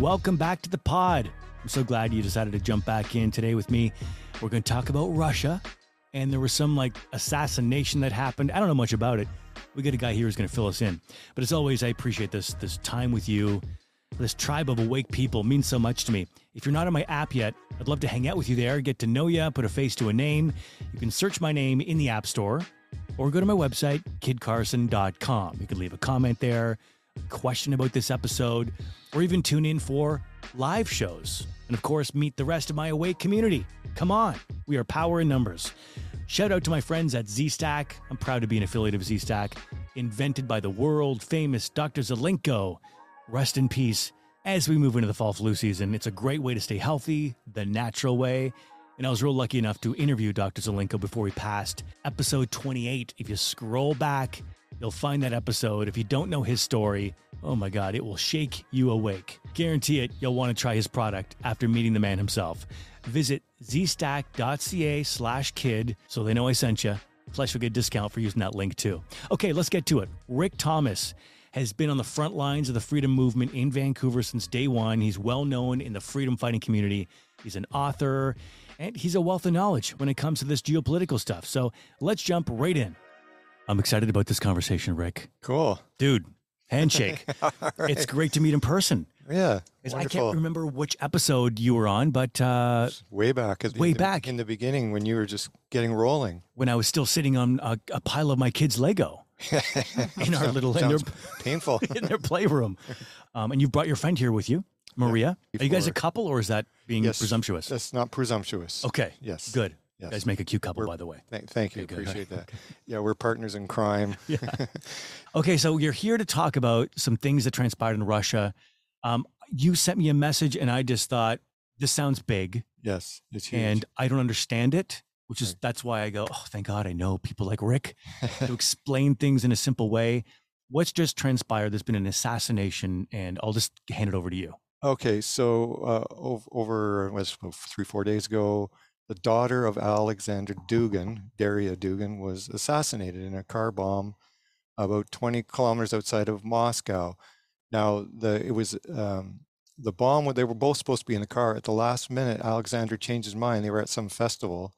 welcome back to the pod. I'm so glad you decided to jump back in today with me. We're going to talk about Russia, and there was some like assassination that happened. I don't know much about it. We got a guy here who's going to fill us in. But as always, I appreciate this this time with you. This tribe of awake people means so much to me. If you're not on my app yet, I'd love to hang out with you there, get to know you, put a face to a name. You can search my name in the App Store or go to my website, kidcarson.com. You can leave a comment there, question about this episode, or even tune in for live shows. And of course, meet the rest of my awake community. Come on, we are power in numbers. Shout out to my friends at ZStack. I'm proud to be an affiliate of ZStack, invented by the world famous Dr. Zelenko. Rest in peace. As we move into the fall flu season, it's a great way to stay healthy, the natural way. And I was real lucky enough to interview Dr. Zelenko before he passed. Episode 28. If you scroll back, you'll find that episode. If you don't know his story, oh my God, it will shake you awake. Guarantee it, you'll want to try his product after meeting the man himself. Visit zstack.ca slash kid so they know I sent you. Plus, you'll get a discount for using that link too. Okay, let's get to it. Rick Thomas has been on the front lines of the freedom movement in Vancouver since day one. He's well known in the freedom fighting community. He's an author and he's a wealth of knowledge when it comes to this geopolitical stuff. So let's jump right in. I'm excited about this conversation, Rick. Cool. Dude, handshake. right. It's great to meet in person. Yeah. I can't remember which episode you were on, but uh, Way back. at the- Way in the- back. In the beginning when you were just getting rolling. when I was still sitting on a, a pile of my kids' Lego in our little in their, painful. in their playroom. Um, and you've brought your friend here with you, Maria. Are you guys a couple or is that being Yes. presumptuous? That's not presumptuous. Okay. Yes. Good. Yes. You guys make a cute couple, We're- by the way. Th- thank you. Okay. Appreciate that. Yeah, we're partners in crime. Yeah. Okay, so you're here to talk about some things that transpired in Russia. Um, you sent me a message, and I just thought this sounds big, Yes. It's huge. and I don't understand it. Which is Right. that's why I go. Oh, thank God I know people like Rick to explain things in a simple way. What's just transpired? There's been an assassination, and I'll just hand it over to you. Okay, so uh, ov- over was three four days ago, the daughter of Alexander Dugin, Darya Dugin, was assassinated in a car bomb about 20 kilometers outside of Moscow. Now, the it was um, the bomb. They were both supposed to be in the car. At the last minute, Alexander changed his mind. They were at some festival,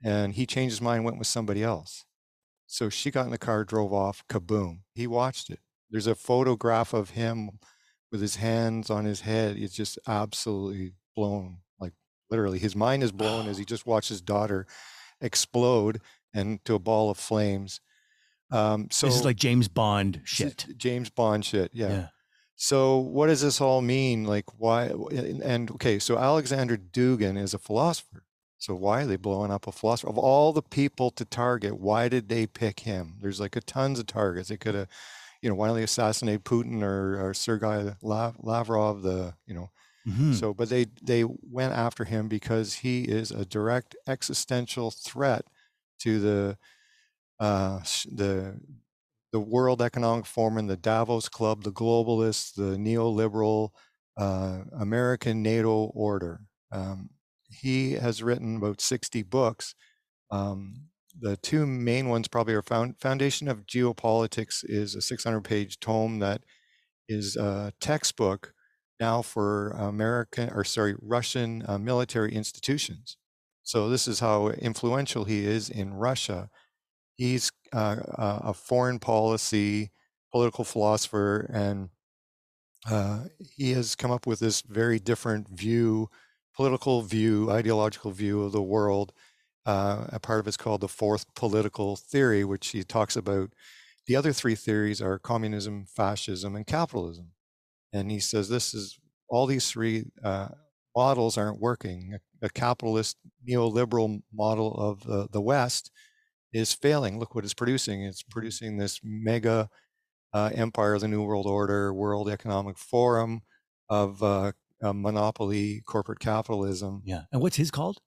and he changed his mind, went with somebody else. So she got in the car, drove off. Kaboom! He watched it. There's a photograph of him with his hands on his head. It's just absolutely blown. Literally, his mind is blown as he just watched his daughter explode into a ball of flames. Um, so this is like James Bond shit. James Bond shit. Yeah. yeah. So what does this all mean? Like why? And, okay, so Alexander Dugin is a philosopher. So why are they blowing up a philosopher? Of all the people to target, why did they pick him? There's like a tons of targets. They could have, you know, why don't they assassinate Putin or, or Sergei Lav- Lavrov? The you know, Mhm. so but they they went after him because he is a direct existential threat to the uh, the the World Economic Forum and the Davos Club, the globalists, the neoliberal uh, American NATO order. Um, he has written about 60 books. Um, the two main ones probably are found, Foundation of Geopolitics is a 600 page tome that is a textbook now for American or sorry Russian uh, military institutions. So this is how influential he is in Russia. He's uh, a a foreign policy political philosopher, and uh, he has come up with this very different view, political view, ideological view of the world. Uh, a part of it's called the fourth political theory, which he talks about. The other three theories are communism, fascism, and capitalism. And he says this is all these three uh, models aren't working. A, a capitalist neoliberal model of the, the West is failing. Look what it's producing. It's producing this mega uh, empire of the New World Order, World Economic Forum of uh, uh, monopoly corporate capitalism. Yeah. And what's his called?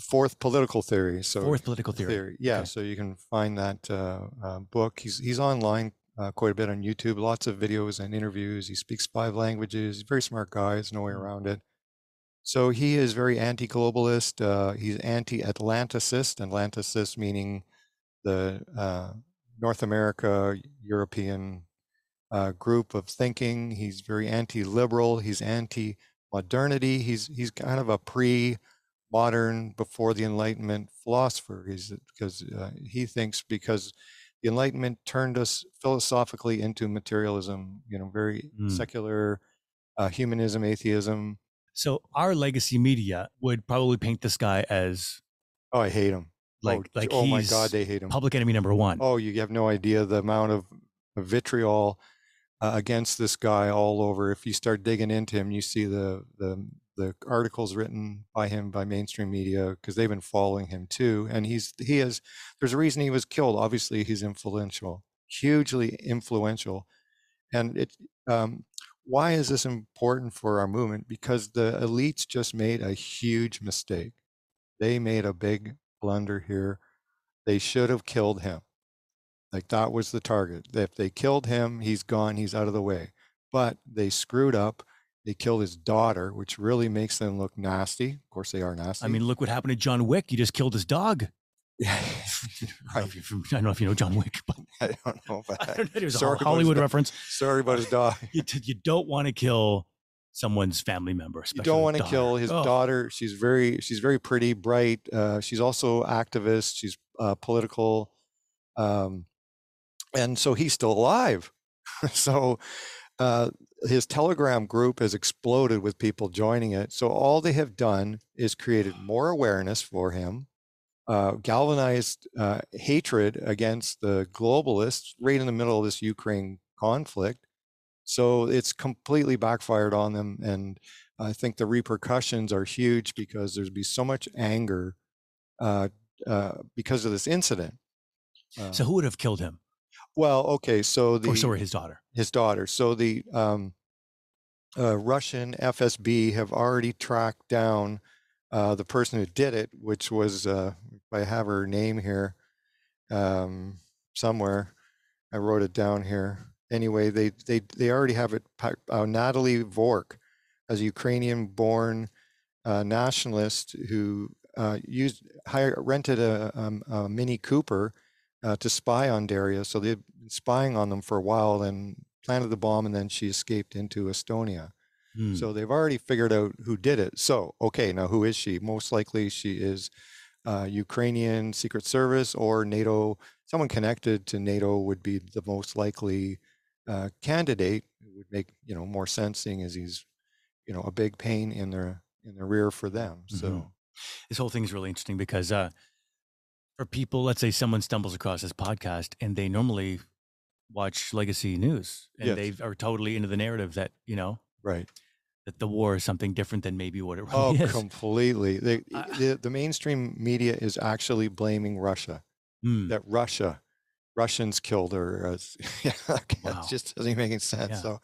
Fourth political theory. So Fourth political theory. Yeah, Okay. so you can find that uh, uh, book. He's he's online uh, quite a bit on YouTube. Lots of videos and interviews. He speaks five languages. Very smart guy. There's no way Mm. around it. So he is very anti-globalist. Uh, he's anti-Atlanticist. Atlanticist meaning the uh, North America, European uh, group of thinking. He's very anti-liberal. He's anti-modernity. He's he's kind of a pre-modern, before the Enlightenment philosopher. He's because uh, he thinks because the Enlightenment turned us philosophically into materialism. You know, very Mm. secular uh, humanism, atheism. So our legacy media would probably paint this guy as Oh, I hate him. like oh, like oh my he's God, they hate him. public enemy number one. Oh, you have no idea the amount of of vitriol uh, against this guy all over. If you start digging into him, you see the the the articles written by him by mainstream media because they've been following him too. And he's he is there's a reason he was killed. Obviously, he's influential, hugely influential. And it um, why is this important for our movement? Because the elites just made a huge mistake. They made a big blunder here. They should have killed him. Like that was the target. If they killed him, he's gone, he's out of the way. But they screwed up. They killed his daughter, which really makes them look nasty. Of course, they are nasty. I mean, look what happened to John Wick. He just killed his dog. yeah, I don't, know if you, I don't know if you know John Wick, but I don't know about I don't know. It was Sorry his Hollywood reference. Sorry about his dog. You, you don't want to kill someone's family member. you don't want to kill his Oh, daughter. She's very she's very pretty, bright. Uh, she's also activist. She's uh, political, um, and so he's still alive. so uh, his Telegram group has exploded with people joining it. So all they have done is created more awareness for him, uh, galvanized uh, hatred against the globalists right in the middle of this Ukraine conflict. So it's completely backfired on them, and I think the repercussions are huge because there's be so much anger uh, uh, because of this incident. Uh, So who would have killed him? Well, okay, so the or so or his daughter. his daughter. So the um, uh, Russian FSB have already tracked down uh, the person who did it, which was uh, I have her name here um, somewhere. I wrote it down here. Anyway, they they they already have it. Uh, Natalie Vovk, as a Ukrainian-born uh, nationalist who uh, used hired rented a, um, a Mini Cooper uh, to spy on Darya. So they've been spying on them for a while and planted the bomb, and then she escaped into Estonia. Hmm. So they've already figured out who did it. So, okay, now who is she? Most likely she is uh, Ukrainian Secret Service or NATO. Someone connected to NATO would be the most likely uh, candidate. It would make you know more sense, seeing as he's you know a big pain in the in the rear for them. So. Mhm. this whole thing is really interesting because uh, for people, let's say someone stumbles across this podcast and they normally watch legacy news and Yes. they are totally into the narrative that you know Right. that the war is something different than maybe what it Oh, really is. completely. They, Uh, the, the mainstream media is actually blaming Russia. Hmm. That Russia, Russians killed her. As, yeah, Wow. it just doesn't make any sense. Yeah. So,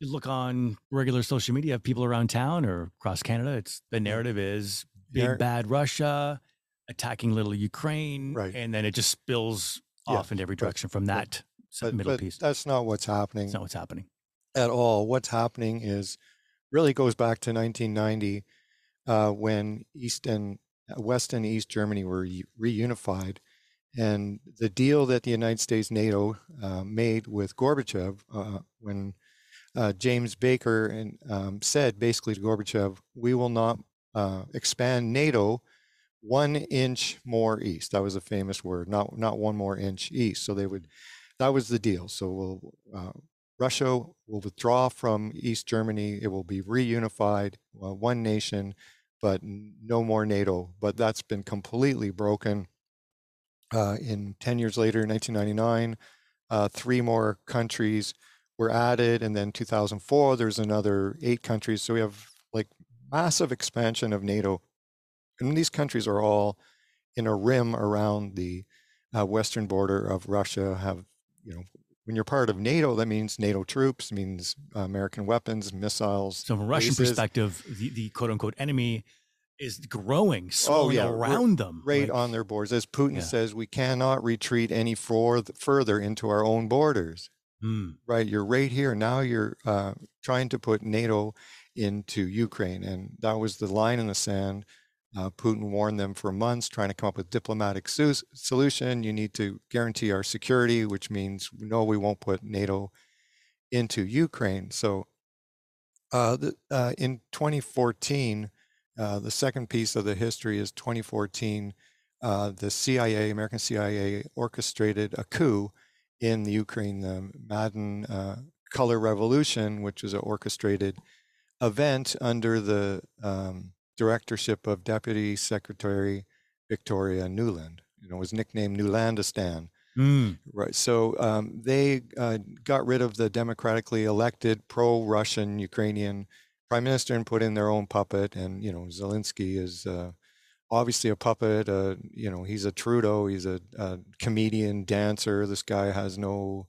You look on regular social media, people around town or across Canada, it's the narrative is big bad Russia attacking little Ukraine, Right. and then it just spills Yeah, off in every but- direction from that but, middle but piece. that's not what's happening That's not what's happening. at all. What's happening is really goes back to 1990 uh, when East and uh, West and East Germany were reunified. And the deal that the United States NATO uh, made with Gorbachev uh, when uh, James Baker and, um, said basically to Gorbachev, we will not uh, expand NATO one inch more east. That was a famous word, not not one more inch east. So they would, that was the deal. So we'll, uh, Russia will withdraw from East Germany. It will be reunified, uh, one nation, but no more NATO. But that's been completely broken. Uh, in 10 years later, 1999, uh, three more countries were added. And then 2004, there's another eight countries. So we have like massive expansion of NATO. And these countries are all in a rim around the uh, western border of Russia, have, you know, when you're part of NATO, that means NATO troops, means uh, American weapons, missiles. So from a Russian bases. perspective, the, the quote unquote enemy is growing, Oh, yeah, around them. right like- on their borders. As Putin Yeah. says, we cannot retreat any forth, further into our own borders. Hmm. Right, you're right here. Now you're uh, trying to put NATO into Ukraine, and that was the line in the sand. Uh, Putin warned them for months, trying to come up with diplomatic su- solution. You need to guarantee our security, which means no, we won't put NATO into Ukraine. So uh, the, uh, in 2014, uh, the second piece of the history is 2014. Uh, the CIA, American CIA, orchestrated a coup in the Ukraine, the Maidan uh, Color Revolution, which was an orchestrated event under the um, directorship of Deputy Secretary Victoria Nuland. You know, was nicknamed Nulandistan. Mm. Right. So um, they uh, got rid of the democratically elected pro-Russian Ukrainian prime minister and put in their own puppet. And you know, Zelensky is uh, obviously a puppet. Uh, you know, he's a Trudeau. He's a, a, comedian, dancer. This guy has no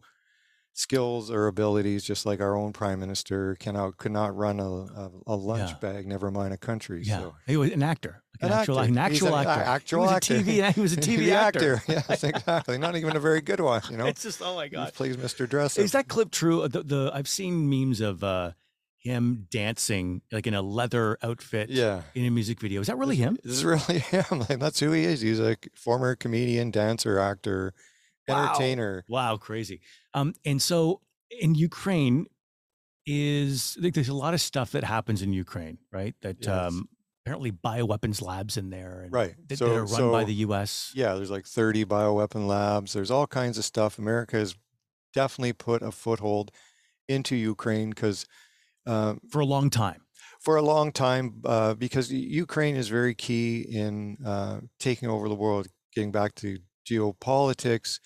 skills or abilities, just like our own prime minister cannot could not run a, a, a lunch Yeah. bag, never mind a country. Yeah, So. he was an actor, like an, An actual, actor. an actual an actor. actual he actor. TV, he was a TV The actor. Yes, exactly. Not even a very good one. You know, It's just oh my god. plays Mr. Dress. Is that clip true? The, the I've seen memes of uh, him dancing like in a leather outfit Yeah. in a music video. Is that really him? This is really him. Like that's who he is. He's a former comedian, dancer, actor. Entertainer. Wow, crazy. Um, and so in Ukraine is like there's a lot of stuff that happens in Ukraine, right? That Yes. um, apparently bioweapons labs in there, and Right. that, So- that are run by the U.S. Yeah, there's like 30 bioweapon labs. There's all kinds of stuff. America has definitely put a foothold into Ukraine because uh, for a long time. for a long time, uh, because Ukraine is very key in uh, taking over the world. Getting back to geopolitics,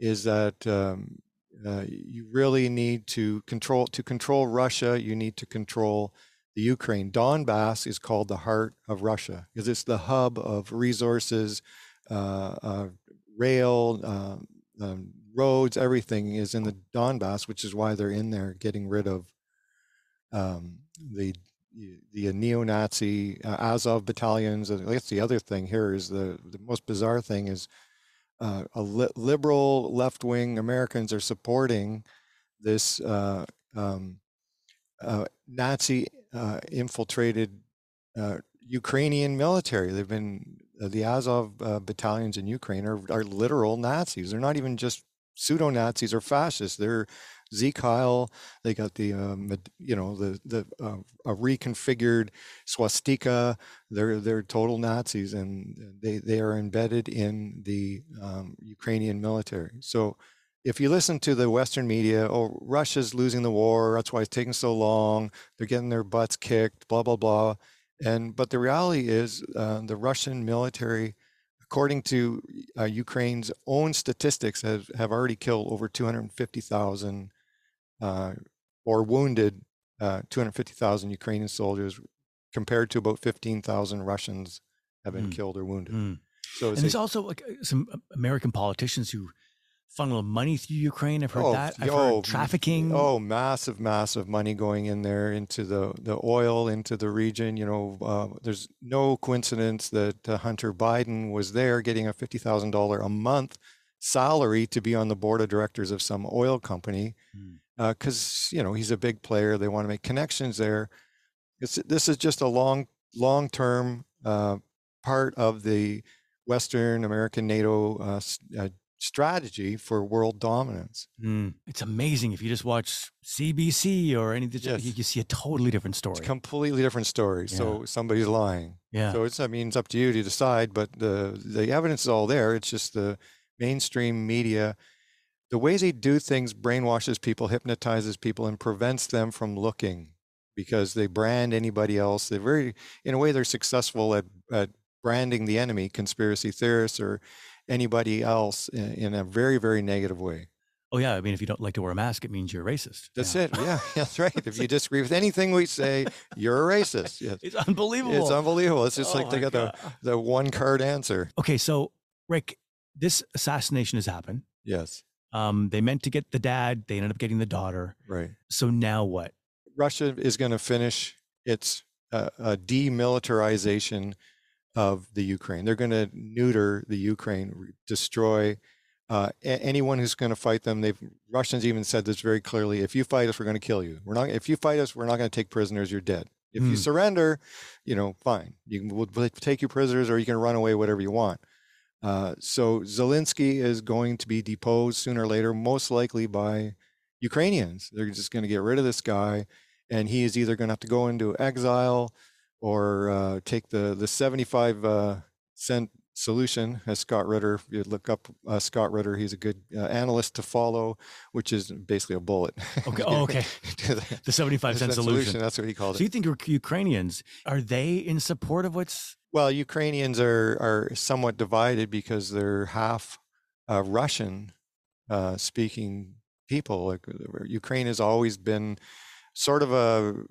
is that um, uh, you really need to control to control Russia. You need to control the Ukraine. Donbass is called the heart of Russia because it's the hub of resources, uh, uh, rail, um, um, roads, everything is in the Donbass, which is why they're in there getting rid of um, the the neo-Nazi uh, Azov battalions. That's the other thing here is the the most bizarre thing is uh, a li- liberal left-wing Americans are supporting this uh, um, uh, Nazi uh, infiltrated uh, Ukrainian military. They've been uh, the Azov battalions in Ukraine are, are literal Nazis. They're not even just pseudo Nazis or fascists. They're Zeke. They got the um, you know the the uh, a reconfigured swastika. They're they're total Nazis, and they they are embedded in the um, Ukrainian military. So if you listen to the Western media, oh, Russia's losing the war. That's why it's taking so long. They're getting their butts kicked. Blah blah blah. And but the reality is, uh, the Russian military, according to uh, Ukraine's own statistics, have have already killed over 250,000 uh, or wounded uh, 250,000 Ukrainian soldiers, compared to about 15,000 Russians have been Mm. killed or wounded. Mm. So And there's a- also like uh, some uh, American politicians who funnel money through Ukraine. I've heard Oh, that. I've oh, heard trafficking. Oh, massive, massive money going in there into the the oil into the region. You know, uh, there's no coincidence that uh, Hunter Biden was there getting a fifty thousand dollar a month salary to be on the board of directors of some oil company Mm. Because you know he's a big player. They want to make connections there. It's, this is just a long, long term uh, part of the Western American NATO uh, uh, strategy for world dominance. Mm. It's amazing if you just watch CBC or any Yes. you, you see a totally different story. It's a completely different story. So somebody's lying. yeah. So it's I mean it's up to you to decide, but the the evidence is all there. It's just the mainstream media, the ways they do things brainwashes people, hypnotizes people, and prevents them from looking because they brand anybody else. They're very in a way they're successful at at branding the enemy, conspiracy theorists or anybody else in, in a very, very negative way. oh yeah. I mean, if you don't like to wear a mask, it means you're racist. That's Yeah. it. Yeah, that's right. If you disagree with anything we say, you're a racist. Yes. It's unbelievable. It's unbelievable. It's just Oh like they got the, the one card answer. Okay, so Rick, this assassination has happened. Yes, Um, they meant to get the dad. They ended up getting the daughter. right. So now what? Russia is going to finish its uh, uh, demilitarization of the Ukraine. They're going to neuter the Ukraine, destroy uh, a- anyone who's going to fight them. They've Russians even said this very clearly. If you fight us, we're going to kill you. We're not. If you fight us, we're not going to take prisoners. You're dead. If you Hmm. surrender, you know, fine. You can we'll take you prisoners, or you can run away, whatever you want. Uh, so Zelensky is going to be deposed sooner or later, most likely by Ukrainians. They're just going to get rid of this guy, and he is either going to have to go into exile or uh, take the the 75 uh, cent solution as Scott Ritter. You look up uh, Scott Ritter, he's a good uh, analyst to follow, which is basically a bullet. Okay. Oh, okay. the, The 75 cent solution. That's what he called So it. you think Uk- Ukrainians, are they in support of what's. Well, Ukrainians are are somewhat divided because they're half uh, Russian uh, speaking people. Like Ukraine has always been sort of a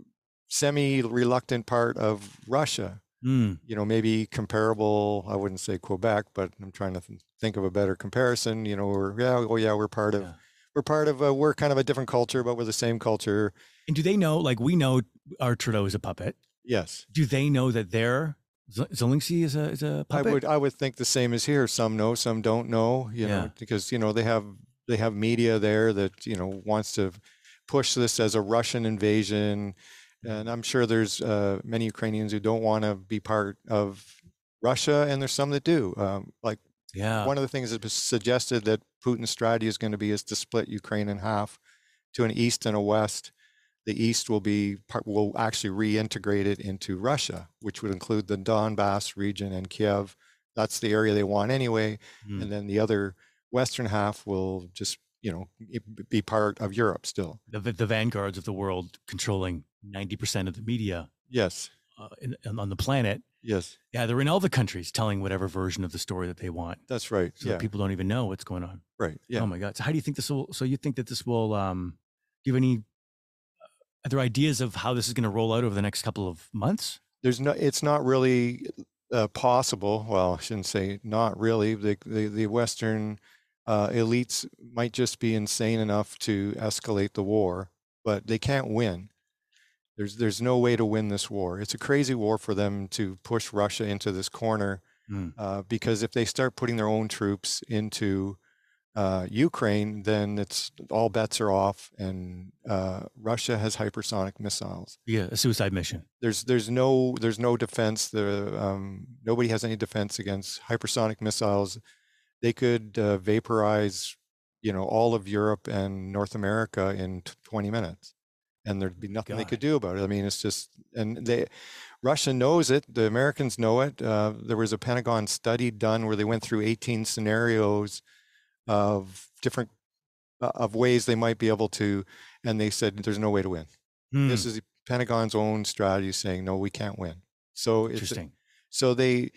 semi reluctant part of Russia. Hmm. You know, maybe comparable. I wouldn't say Quebec, but I'm trying to th- think of a better comparison. You know, we're yeah, oh yeah, we're part of Yeah. we're part of a, we're kind of a different culture, but we're the same culture. And do they know, like we know our Trudeau is a puppet. Yes. Do they know that their Z- Zelensky is a, is a puppet? I would I would think the same as here. Some know, some don't know. You Yeah. know, because you know they have they have media there that you know wants to push this as a Russian invasion, and I'm sure there's uh, many Ukrainians who don't want to be part of Russia, and there's some that do. Um, like yeah. one of the things that was suggested that Putin's strategy is going to be is to split Ukraine in half to an east and a west. The east will be part, will actually reintegrate it into Russia, which would include the Donbass region and Kiev. That's the area they want anyway. Hmm. And then the other western half will just you know be part of Europe still. the, the vanguards of the world controlling 90% of the media Yes, uh, in, on the planet. yes, Yeah, they're in all the countries telling whatever version of the story that they want. that's right. So yeah, that people don't even know what's going on. right. Yeah. Oh my God. So how do you think this will, so you think that this will, um, give any other ideas of how this is going to roll out over the next couple of months? there's no it's not really uh, possible well i shouldn't say not really the the, the western uh, elites might just be insane enough to escalate the war but they can't win. There's there's no way to win this war. It's a crazy war for them to push russia into this corner Mm. uh, because if they start putting their own troops into uh, Ukraine, then it's all bets are off, and uh, Russia has hypersonic missiles. Yeah, a suicide mission. there's there's no there's no defense. The um, nobody has any defense against hypersonic missiles they could uh, vaporize you know all of Europe and North America in 20 minutes and there'd be nothing they could do about it I mean it's just and they Russia knows it the Americans know it uh, there was a Pentagon study done where they went through 18 scenarios of different uh, of ways they might be able to and they said there's no way to win Hmm, this is the Pentagon's own strategy saying no, we can't win. So it's interesting. so they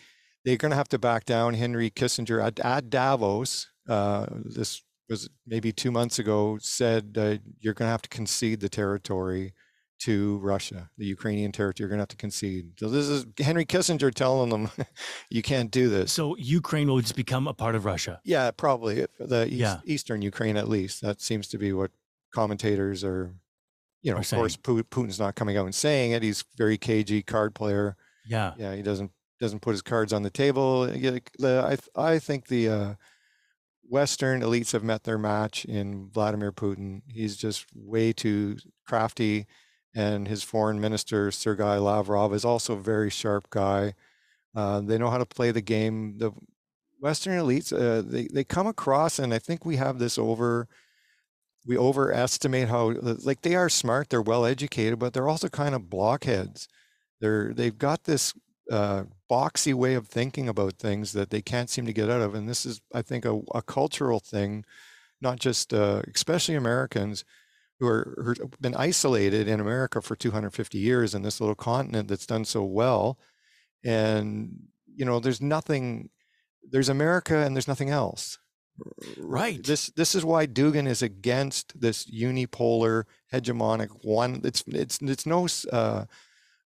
they're going to have to back down. Henry Kissinger at, at Davos, uh, this was maybe two months ago, said uh, you're going to have to concede the territory to Russia, the Ukrainian territory. You're going to have to concede. So this is Henry Kissinger telling them you can't do this. So Ukraine will just become a part of Russia. Yeah, probably the east, Yeah. eastern Ukraine at least. That seems to be what commentators are. You know, Are of course, Putin's not coming out and saying it. He's very cagey card player. Yeah. Yeah, he doesn't doesn't put his cards on the table. The- I I think the uh, Western elites have met their match in Vladimir Putin. He's just way too crafty, and his foreign minister Sergei Lavrov is also a very sharp guy. Uh, they know how to play the game. The Western elites, uh, they they come across, and I think we have this over. We overestimate how like they are smart, they're well educated, but they're also kind of blockheads. They're they've got this uh, boxy way of thinking about things that they can't seem to get out of, and this is, I think, a, a cultural thing, not just uh, especially Americans who are who have been isolated in America for 250 years in this little continent that's done so well, and you know, there's nothing. There's America, and there's nothing else. Right. This this is why Dugin is against this unipolar hegemonic one. It's it's it's no uh,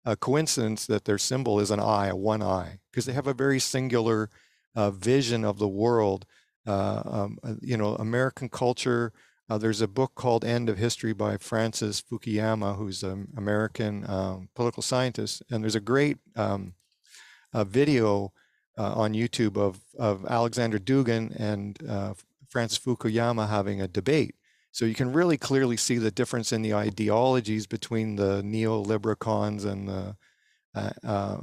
a coincidence that their symbol is an eye, a one eye, because they have a very singular uh, vision of the world. Uh, um, uh, you know, American culture. Uh, there's a book called End of History by Francis Fukuyama, who's an American um, political scientist, and there's a great um, a video uh, on YouTube of of Alexander Dugin and uh, Francis Fukuyama having a debate. So you can really clearly see the difference in the ideologies between the neolibericons and the uh, uh,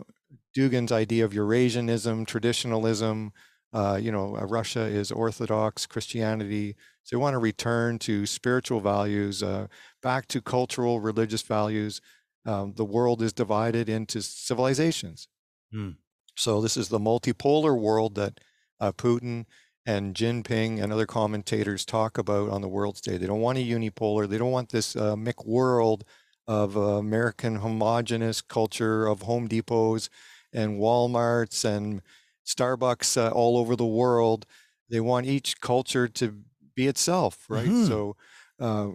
Dugin's idea of Eurasianism, traditionalism. Uh, you know, uh, Russia is Orthodox Christianity. So they want to return to spiritual values, uh, back to cultural, religious values. Um, the world is divided into civilizations. Hmm. So this is the multipolar world that uh, Putin and Jinping and other commentators talk about on the world stage. They don't want a unipolar. They don't want this uh, McWorld of uh, American homogenous culture of Home Depots and Walmarts and Starbucks uh, all over the world. They want each culture to be itself, right? Mhm. So uh,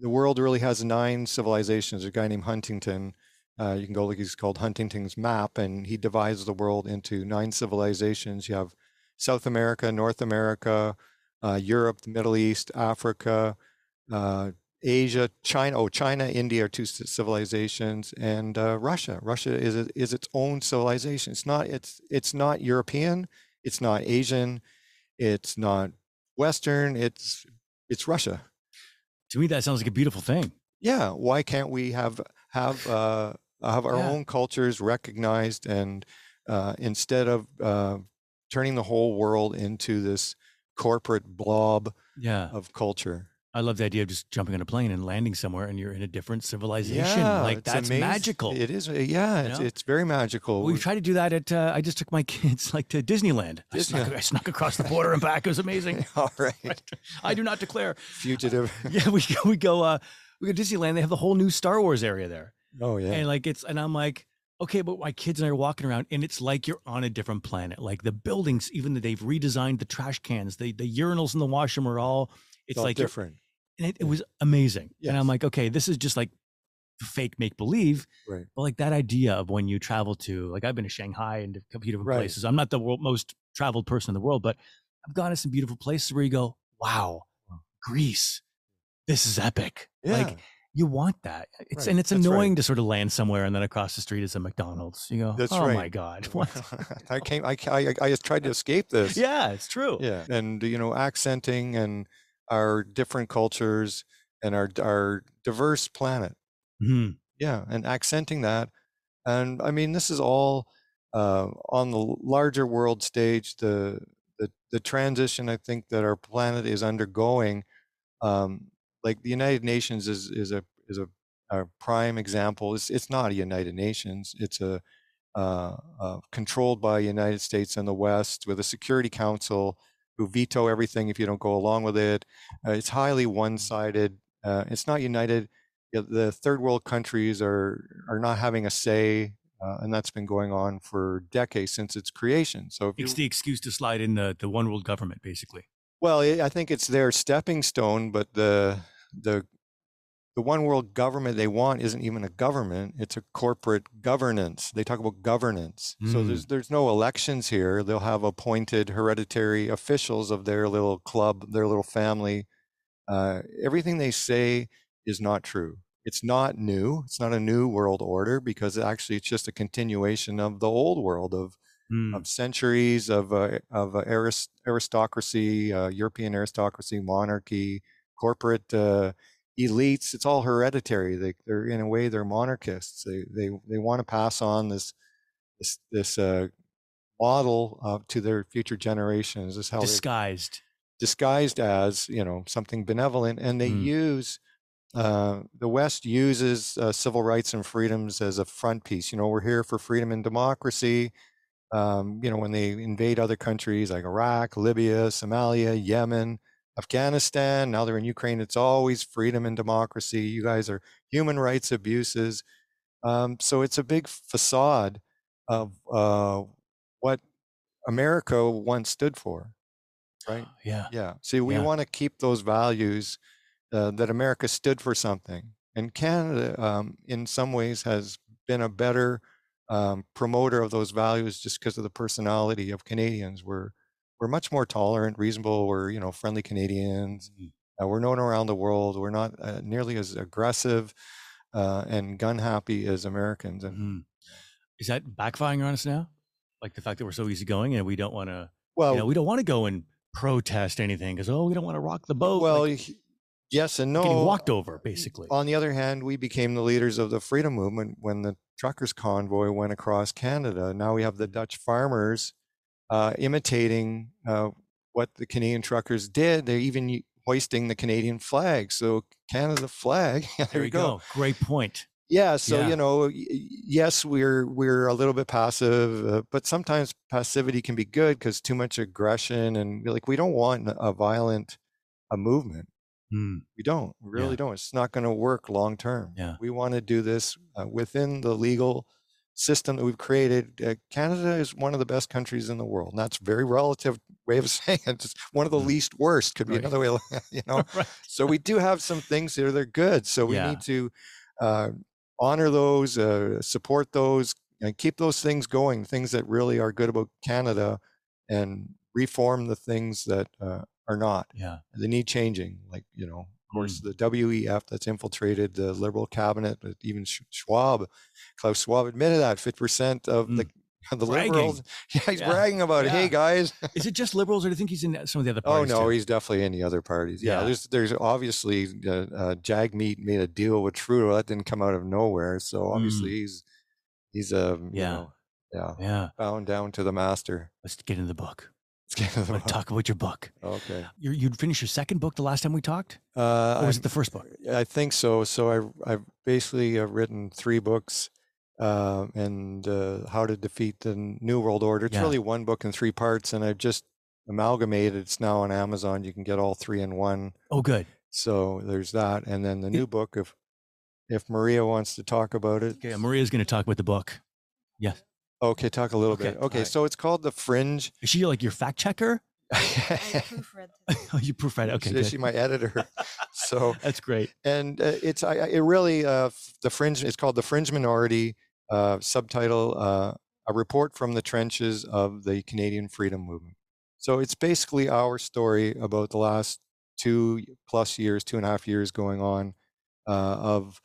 the world really has nine civilizations. There's a guy named Huntington. Uh, you can go look, he's called Huntington's Map, and he divides the world into nine civilizations. You have South America, North America, uh, Europe, the Middle East, Africa, uh, Asia, China. Oh, China, India are two civilizations, and uh, Russia. Russia is a, is its own civilization. It's not it's it's not European. It's not Asian. It's not Western. It's it's Russia. To me, that sounds like a beautiful thing. Yeah. Why can't we have have uh, have our Yeah. own cultures recognized and uh, instead of uh, turning the whole world into this corporate blob Yeah. of culture? I love the idea of just jumping on a plane and landing somewhere and you're in a different civilization. like it's that's amaz- magical. It is. uh, Yeah, You it's, know? it's very magical. we tried to do that at. Uh, I just took my kids like to Disneyland. I snuck, I snuck across the border and back. It was amazing. All right, I do not declare. fugitive. Yeah, we go. We go. Uh, we go to Disneyland. They have the whole new Star Wars area there, Oh yeah. and like it's. And I'm like, okay, but my kids and I are walking around, and it's like you're on a different planet. Like the buildings, even that they've redesigned the trash cans, the the urinals in the washroom are all. It's all like different. and it, it was amazing. And I'm like, okay, this is just like fake make believe. Right. But like that idea of when you travel to, like I've been to Shanghai and a few different Right. places. I'm not the world, most traveled person in the world, but I've gone to some beautiful places where you go, wow, Greece, this is epic. Yeah. Like you want that. It's Right. and it's That's right. annoying to sort of land somewhere and then across the street is a McDonald's. You go, That's oh right. my god, what? I came. I, I I just tried to escape this. yeah, it's true. Yeah, and you know, accenting and our different cultures and our our diverse planet. Mhm. Yeah, and accenting that, and I mean, this is all uh, on the larger world stage. The the the transition I think that our planet is undergoing, um, like the United Nations is is a is a, a prime example. It's it's not a United Nations. It's a uh, uh, controlled by United States and the West with a Security Council who veto everything if you don't go along with it. Uh, it's highly one-sided. Uh, it's not united. The third world countries are are not having a say, uh, and that's been going on for decades since its creation. So, you, It's the excuse to slide in the, the one world government, basically. well, I I think it's their stepping stone, but the the the one world government they want isn't even a government; it's a corporate governance. They talk about governance. So Mm. there's there's no elections here. They'll have appointed hereditary officials of their little club, their little family. Uh, everything they say is not true. It's not new. It's not a new world order because actually it's just a continuation of the old world of Mm. of centuries of uh, of uh, aris- aristocracy, uh, European aristocracy, monarchy, corporate uh, elites. It's all hereditary. They, they're in a way they're monarchists. They they they want to pass on this this this uh, model uh, to their future generations. This is how Disguised. disguised as you know something benevolent, and they Mm. use. Uh, the West uses uh, civil rights and freedoms as a front piece. You know, we're here for freedom and democracy um, you know, when they invade other countries like Iraq, Libya, Somalia, Yemen, Afghanistan, now they're in Ukraine, it's always freedom and democracy. You guys are human rights abuses. Um, so it's a big facade of uh, what America once stood for, right? Yeah. Yeah. See, we Yeah. want to keep those values uh, that America stood for something. And Canada, um, in some ways, has been a better um, promoter of those values just because of the personality of Canadians. We're we're much more tolerant, reasonable. We're you know friendly Canadians. Mhm. Uh, we're known around the world. We're not uh, nearly as aggressive uh, and gun happy as Americans. And Mhm. Is that backfiring on us now? Like the fact that we're so easygoing and we don't want to, well, you know, we don't want to go and protest anything because oh, we don't want to rock the boat. well, like, y- yes and no. getting walked over, basically. On the other hand, we became the leaders of the freedom movement when the truckers convoy went across Canada. Now we have the Dutch farmers uh, imitating uh, what the Canadian truckers did. They're even hoisting the Canadian flag. So Canada flag. there, There you go. go. Great point. Yeah. So Yeah. you know, yes, we're we're a little bit passive, uh, but sometimes passivity can be good because too much aggression and like we don't want a violent a movement. Hmm. We don't. We really Yeah. don't. It's not going to work long term. Yeah. We want to do this uh, within the legal system that we've created. Uh, Canada is one of the best countries in the world. And that's a very relative way of saying it. It's one of the Mm. least worst. Could be Right. another way, of looking at it, you know. right. so we do have some things here that are good. So we Yeah. need to uh, honor those, uh, support those, and keep those things going. Things that really are good about Canada, and reform the things that uh, are not Yeah. they need changing. Like you know, of course, Mm. the WEF that's infiltrated the Liberal cabinet, but even Schwab, Klaus Schwab admitted that fifty percent of the the Mm. Bragging. Liberals. Yeah, he's Yeah, bragging about it. Hey guys. Is it just liberals, or do you think he's in some of the other Oh parties? no, too? he's definitely in the other parties. Yeah, Yeah. there's there's obviously uh, uh, Jagmeet made a deal with Trudeau that didn't come out of nowhere. So obviously he's he's a Mm. you Yeah. know, yeah Yeah. bound down to the master. Let's get in the book. To talk about your book. Okay. you you'd finished your second book the last time we talked, Uh, or was I'm- it the first book? I think so. So I've I've basically uh, written three books, uh, and uh, how to defeat the New World Order. It's Yeah. really one book in three parts, and I've just amalgamated. It's now on Amazon. You can get all three in one. Oh, good. So there's that, and then the new book. If if Maria wants to talk about it, Okay, Maria's going to talk about the book. Yes. Okay, talk a little Okay, bit. Okay, alright. so it's called The Fringe. Is she like your fact checker? I proofread. oh, you proofread. Okay, She- good. she's my editor. so That's great. and uh, it's I, I- it really uh, f- the fringe it's called the fringe minority uh, subtitle uh, a report from the trenches of the canadian freedom movement so it's basically our story about the last two plus years two and a half years going on uh, of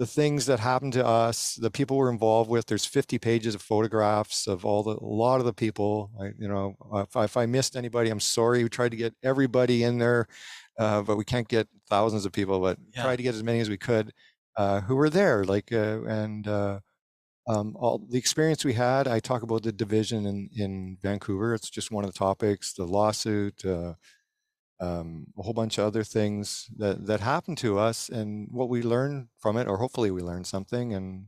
the things that happened to us the people we're involved with there's 50 pages of photographs of all the a lot of the people I, you know if, I- if i missed anybody i'm sorry we tried to get everybody in there uh, but we can't get thousands of people, but Yeah. try to get as many as we could uh, who were there. Like, uh, and uh, um, all the experience we had. I talk about the division in in Vancouver. It's just one of the topics. The lawsuit, uh, um, a whole bunch of other things that that happened to us, and what we learned from it, or hopefully we learned something. And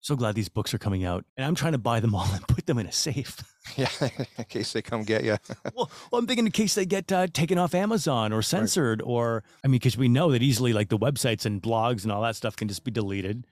So glad these books are coming out, and I'm trying to buy them all and put them in a safe. yeah, in case they come get you. well, well, I'm thinking in case they get uh, taken off Amazon or censored, or I mean, because we know that easily, like the websites and blogs and all that stuff can just be deleted.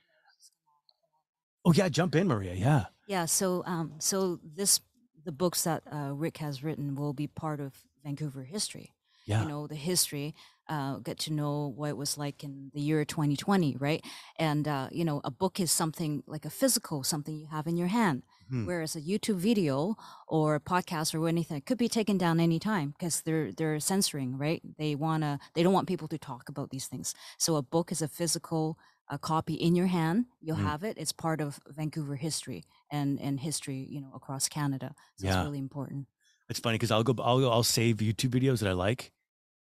Oh yeah, jump in, Maria. Yeah. Yeah. So, um, so this the books that uh, Rick has written will be part of Vancouver history. Yeah. You know, the history. Uh, get to know what it was like in the year 2020, right? And uh, you know, a book is something like a physical, something you have in your hand. Hmm. Whereas a YouTube video or a podcast or anything could be taken down anytime because they're they're censoring, right? They wanna they don't want people to talk about these things. So a book is a physical a copy in your hand. You'll Mm. have it. It's part of Vancouver history and and history, you know, across Canada. So Yeah. it's really important. It's funny because I'll go, I'll go, I'll save YouTube videos that I like,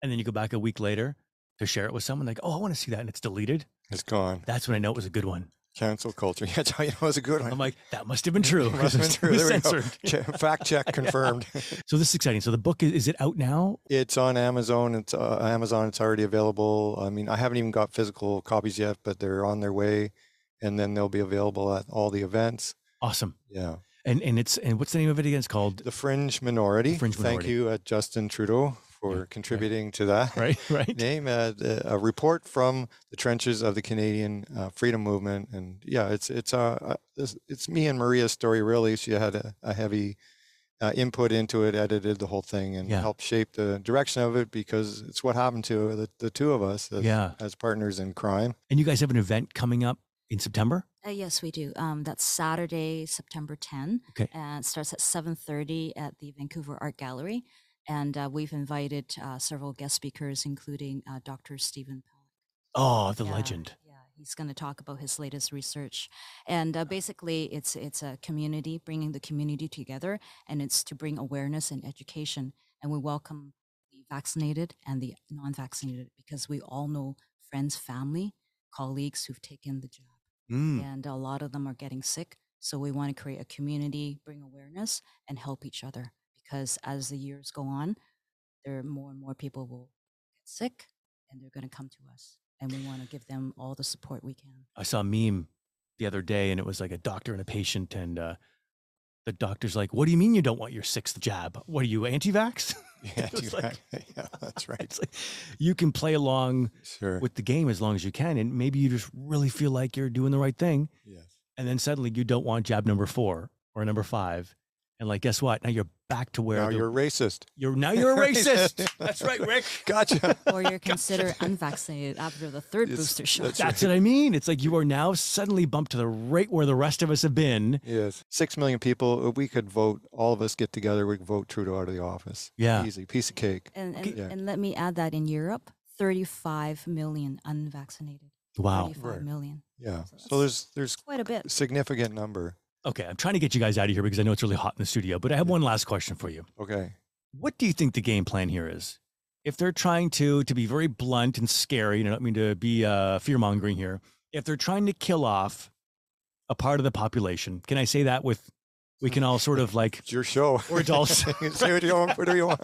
and then you go back a week later to share it with someone. Like, oh, I want to see that, and it's deleted. It's gone. That's when I know it was a good one. Cancel culture. Yeah, that's how you know it's a good one. I'm like, that must have been true. It must have been it true. was There we go. Fact check confirmed. So this is exciting. So the book is, is it out now? It's on Amazon. It's uh, Amazon. It's already available. I mean, I haven't even got physical copies yet, but they're on their way, and then they'll be available at all the events. Awesome. Yeah, And and it's and what's the name of it again? It's called the Fringe Minority. Fringe Minority. Thank you, uh, Justin Trudeau, for right. contributing to that right, right. name. Uh, the- a report from the trenches of the Canadian uh, freedom movement, and yeah, it's it's uh, uh it's me and Maria's story. Really, she had a, a heavy. Uh, input into it, edited the whole thing, and Yeah. helped shape the direction of it because it's what happened to the, the two of us as, Yeah. as partners in crime. And you guys have an event coming up in September. Uh, yes, we do. Um, that's Saturday, September 10. Okay. And it starts at 7.30 at the Vancouver Art Gallery. And uh, we've invited uh, several guest speakers, including uh, Dr. Stephen Pell. Oh, the Yeah, legend. Yeah, he's going to talk about his latest research, and uh, basically, it's it's a community bringing the community together, and it's to bring awareness and education. And we welcome the vaccinated and the non-vaccinated because we all know friends, family, colleagues who've taken the jab, Mm. and a lot of them are getting sick. So we want to create a community, bring awareness, and help each other because as the years go on, there are more and more people will get sick, and they're going to come to us, and we want to give them all the support we can. I saw a meme the other day, and it was like a doctor and a patient, and uh, the doctor's like, "What do you mean you don't want your sixth jab? What are you anti-vax?" Yeah, like- yeah, that's right. it's like you can play along Sure. with the game as long as you can, and maybe you just really feel like you're doing the right thing, yes. and then suddenly you don't want jab number four or number five, and like, guess what? Now you're back to where Now the- you're a racist. you're now you're a racist. Racist. That's right, Rick. Gotcha. Or you're considered unvaccinated after the third Yes, booster shot. that's That's what I mean. It's like you are now suddenly bumped to the right where the rest of us have been. yes. Six million people. If we could vote, all of us get together, we could vote Trudeau out of the office. Yeah. Easy. Piece of cake. And and, Okay. Yeah. and let me add that in Europe, 35 million unvaccinated. Wow. 35 Right. million. Yeah. So So there's there's Quite a bit. significant number. Okay, I'm trying to get you guys out of here because I know it's really hot in the studio, but I have one last question for you. Okay. What do you think the game plan here is? If they're trying to to be very blunt and scary, and I don't mean to be uh, fear mongering here, if they're trying to kill off a part of the population, can I say that with we can all sort of like It's your show. Or adults. Say what you want. Whatever you want.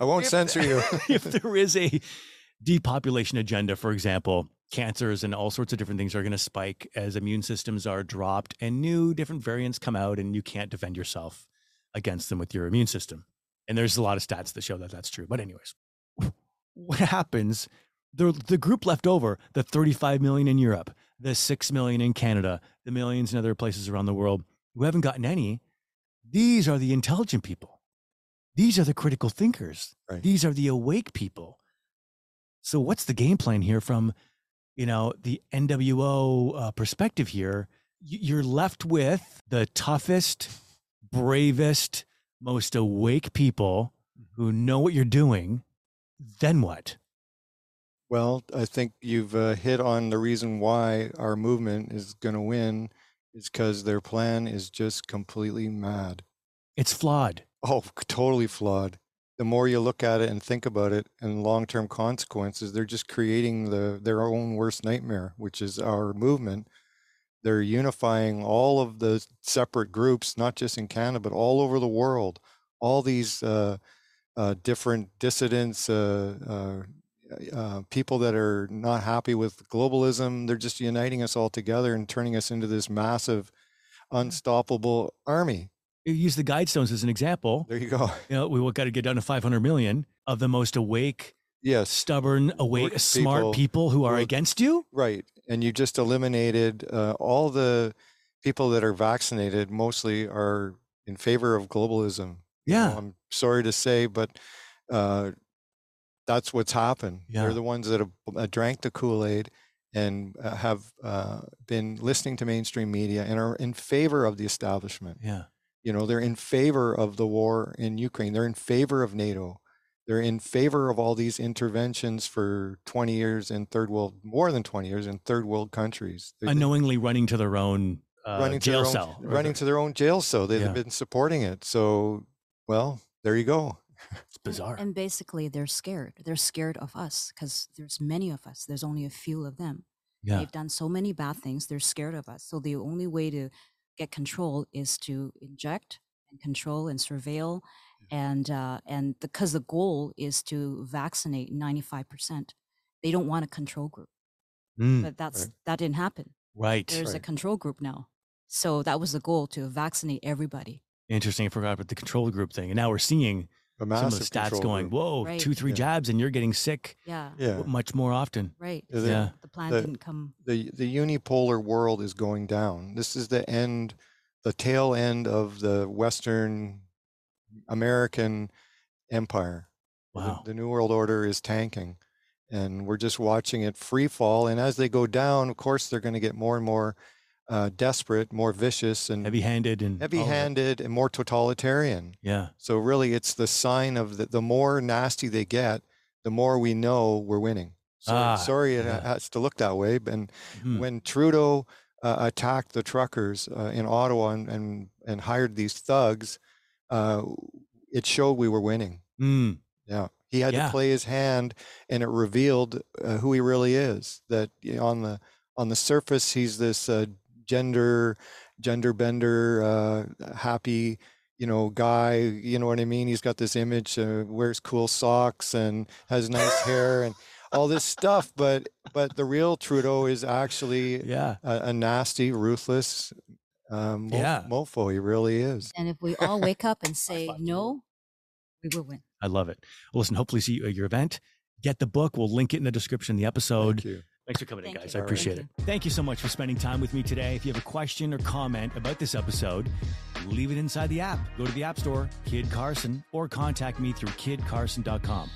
I won't If- censor you. if there is a depopulation agenda, for example, cancers and all sorts of different things are going to spike as immune systems are dropped and new different variants come out and you can't defend yourself against them with your immune system. And there's a lot of stats that show that that's true. But anyways, what happens? The, the group left over, the 35 million in Europe, the 6 million in Canada, the millions in other places around the world who haven't gotten any, these are the intelligent people. These are the critical thinkers. Right. These are the awake people. So what's the game plan here from, you know, the NWO uh, perspective here? You're left with the toughest, bravest, most awake people who know what you're doing. Then what? Well, I think you've uh, hit on the reason why our movement is going to win is because their plan is just completely mad. It's flawed. Oh, totally flawed. The more you look at it and think about it and long-term consequences, they're just creating the their own worst nightmare, which is our movement. They're unifying all of the separate groups, not just in Canada, but all over the world. All these uh, uh, different dissidents, uh, uh, uh, people that are not happy with globalism, they're just uniting us all together and turning us into this massive, unstoppable army. You use the guidestones as an example. There you go. You know, we got to get down to 500 million of the most awake, Yes. stubborn, awake, Work smart people people who are who against you. Right. And you just eliminated uh, all the people that are vaccinated, mostly are in favor of globalism. You know, Yeah. I'm sorry to say, but uh, that's what's happened. Yeah. They're the ones that have uh, drank the Kool Aid and uh, have uh, been listening to mainstream media and are in favor of the establishment. Yeah. You know, they're in favor of the war in Ukraine. They're in favor of NATO. They're in favor of all these interventions for 20 years in third world, more than 20 years in third world countries. They're Unknowingly running to their own uh, running to jail their own, cell. or running to their own jail cell. They've Yeah. been supporting it. So, well, there you go. It's bizarre. And basically, they're scared. They're scared of us because there's many of us. There's only a few of them. yeah. They've done so many bad things. They're scared of us. So the only way to get control is to inject and control and surveil, and uh, and because the goal is to vaccinate 95 percent. They don't want a control group, Mm, but that's Right. that didn't happen. right. There's a control group now. So that was the goal to vaccinate everybody. Interesting. I forgot about the control group thing. And now we're seeing some of the stats going, group. whoa, Right. two, three Yeah. jabs and you're getting sick Yeah. Yeah. much more often. Right. Yeah, so Yeah. The plan the- didn't come. the the unipolar world is going down. This is the end, the tail end of the Western American empire. The- Wow. The, New World Order is tanking, and we're just watching it free fall. And as they go down, of course, they're going to get more and more uh, desperate, more vicious, and Heavy handed and all of it. heavy-handed, and more totalitarian. Yeah. So really, it's the sign of the, the more nasty they get, the more we know we're winning. Sorry, Ah, sorry it yeah. has to look that way. but- And Mhm. when Trudeau uh, attacked the truckers uh, in Ottawa and, and and hired these thugs, uh, it showed we were winning. Mm, Yeah, he had Yeah. to play his hand, and it revealed uh, who he really is. That you know, on the on the surface, he's this uh, gender gender bender, uh, happy, you know, guy. You know what I mean? He's got this image, uh, wears cool socks and has nice hair and all this stuff. But but the real Trudeau is actually Yeah. a, a nasty, ruthless um, mo- Yeah. mofo. He really is. And if we all wake up and say no, we will win. I love it. Well, listen, hopefully see you at your event. Get the book. We'll link it in the description of the episode. Thank you. Thanks for coming in, guys. you. I appreciate Thank it. Thank you so much for spending time with me today. If you have a question or comment about this episode, leave it inside the app. Go to the App Store, Kid Carson, or contact me through kidcarson.com.